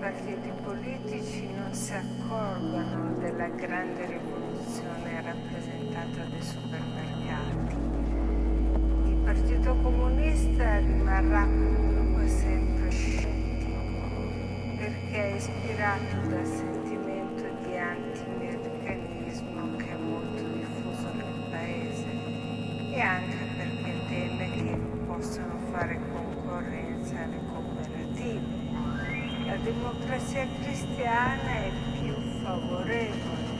Partiti politici non si accorgono della grande rivoluzione rappresentata dai supermercati. Il Partito Comunista rimarrà comunque sempre scettico perché è ispirato dal sentimento di anti-americanismo che è molto diffuso nel paese e anche perché teme che possano fare concorrenza alle cooperative. La democrazia cristiana è più favorevole.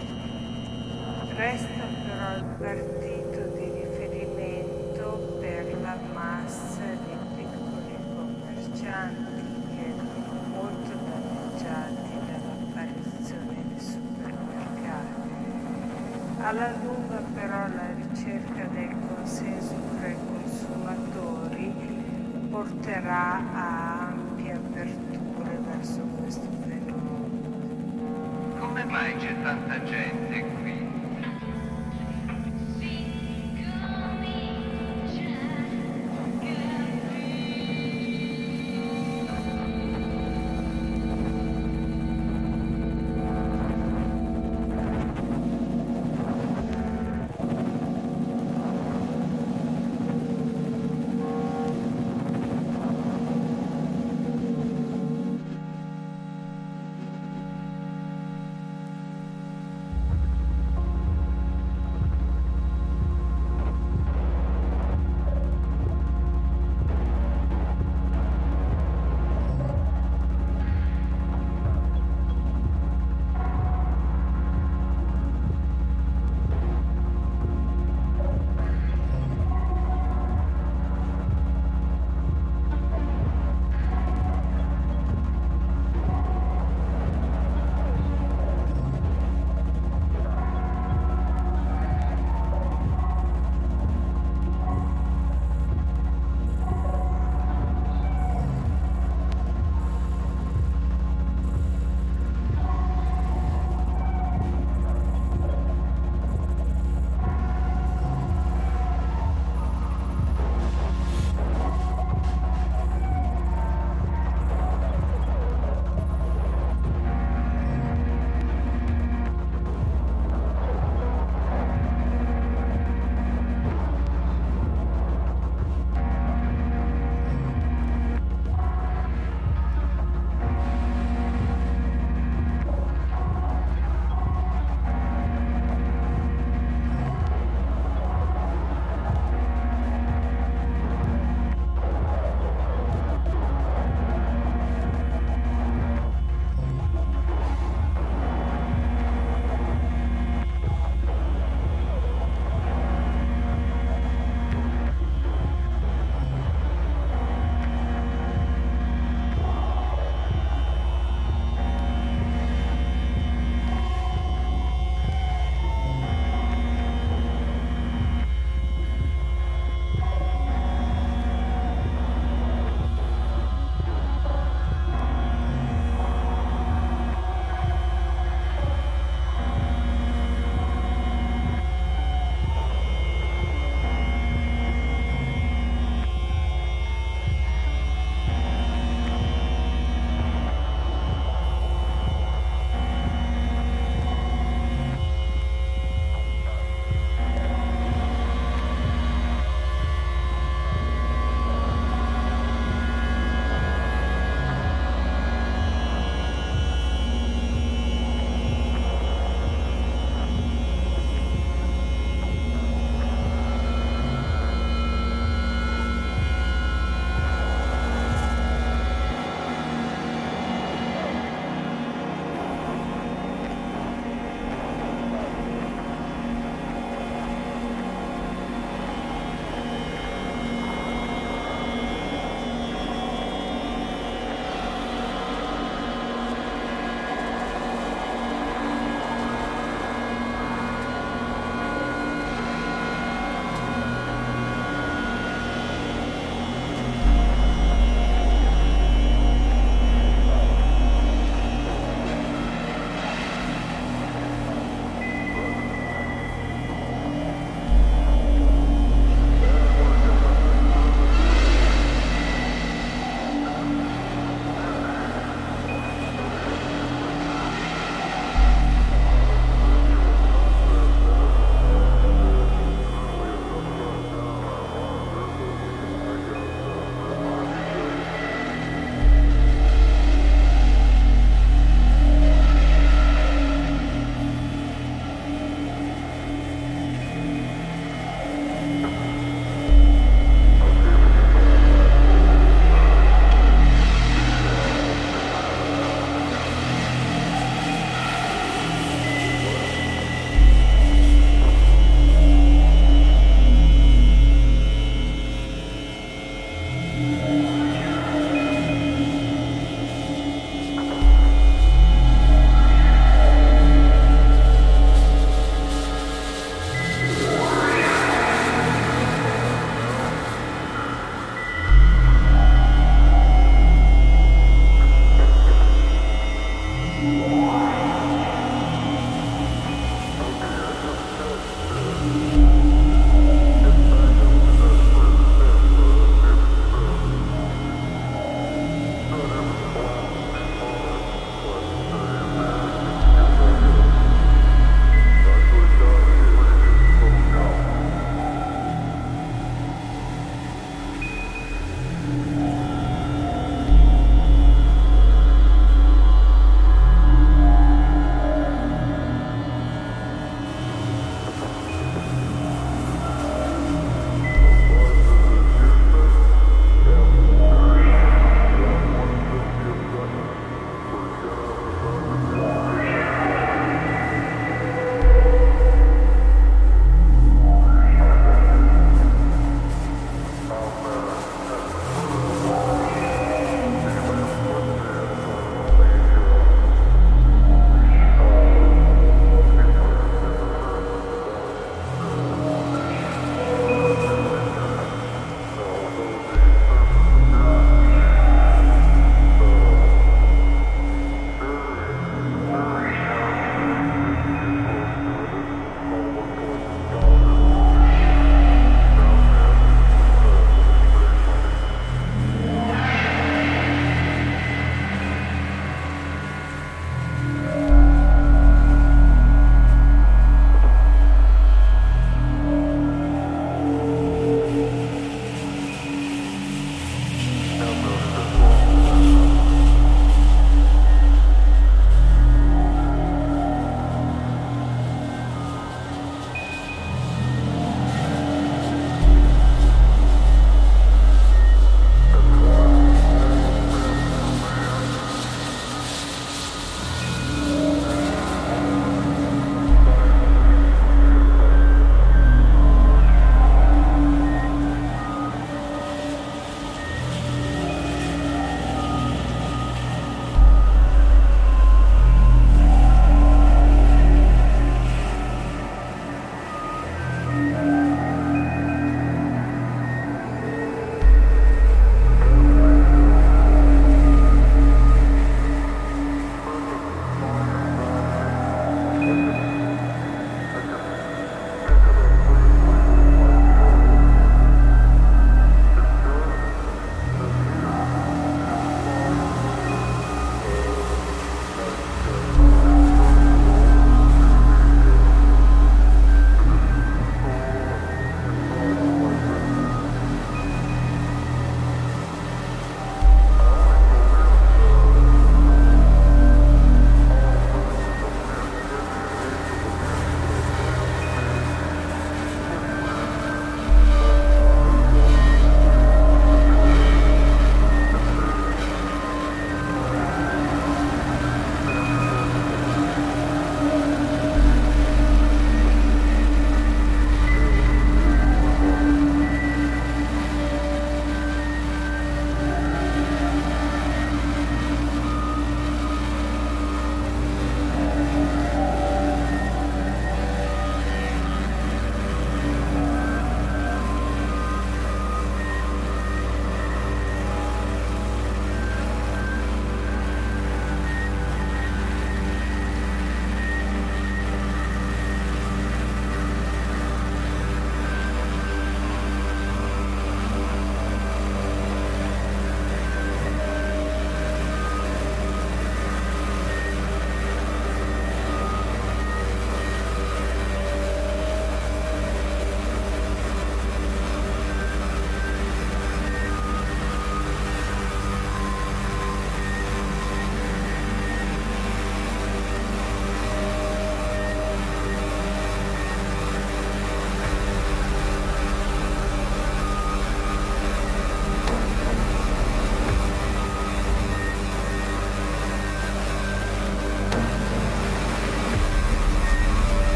Resta però il partito di riferimento per la massa dei piccoli commercianti che sono molto danneggiati dall'apparizione dei supermercati. Alla lunga però la ricerca del consenso tra i consumatori porterà a verso questo fenomeno. Come mai c'è tanta gente qui?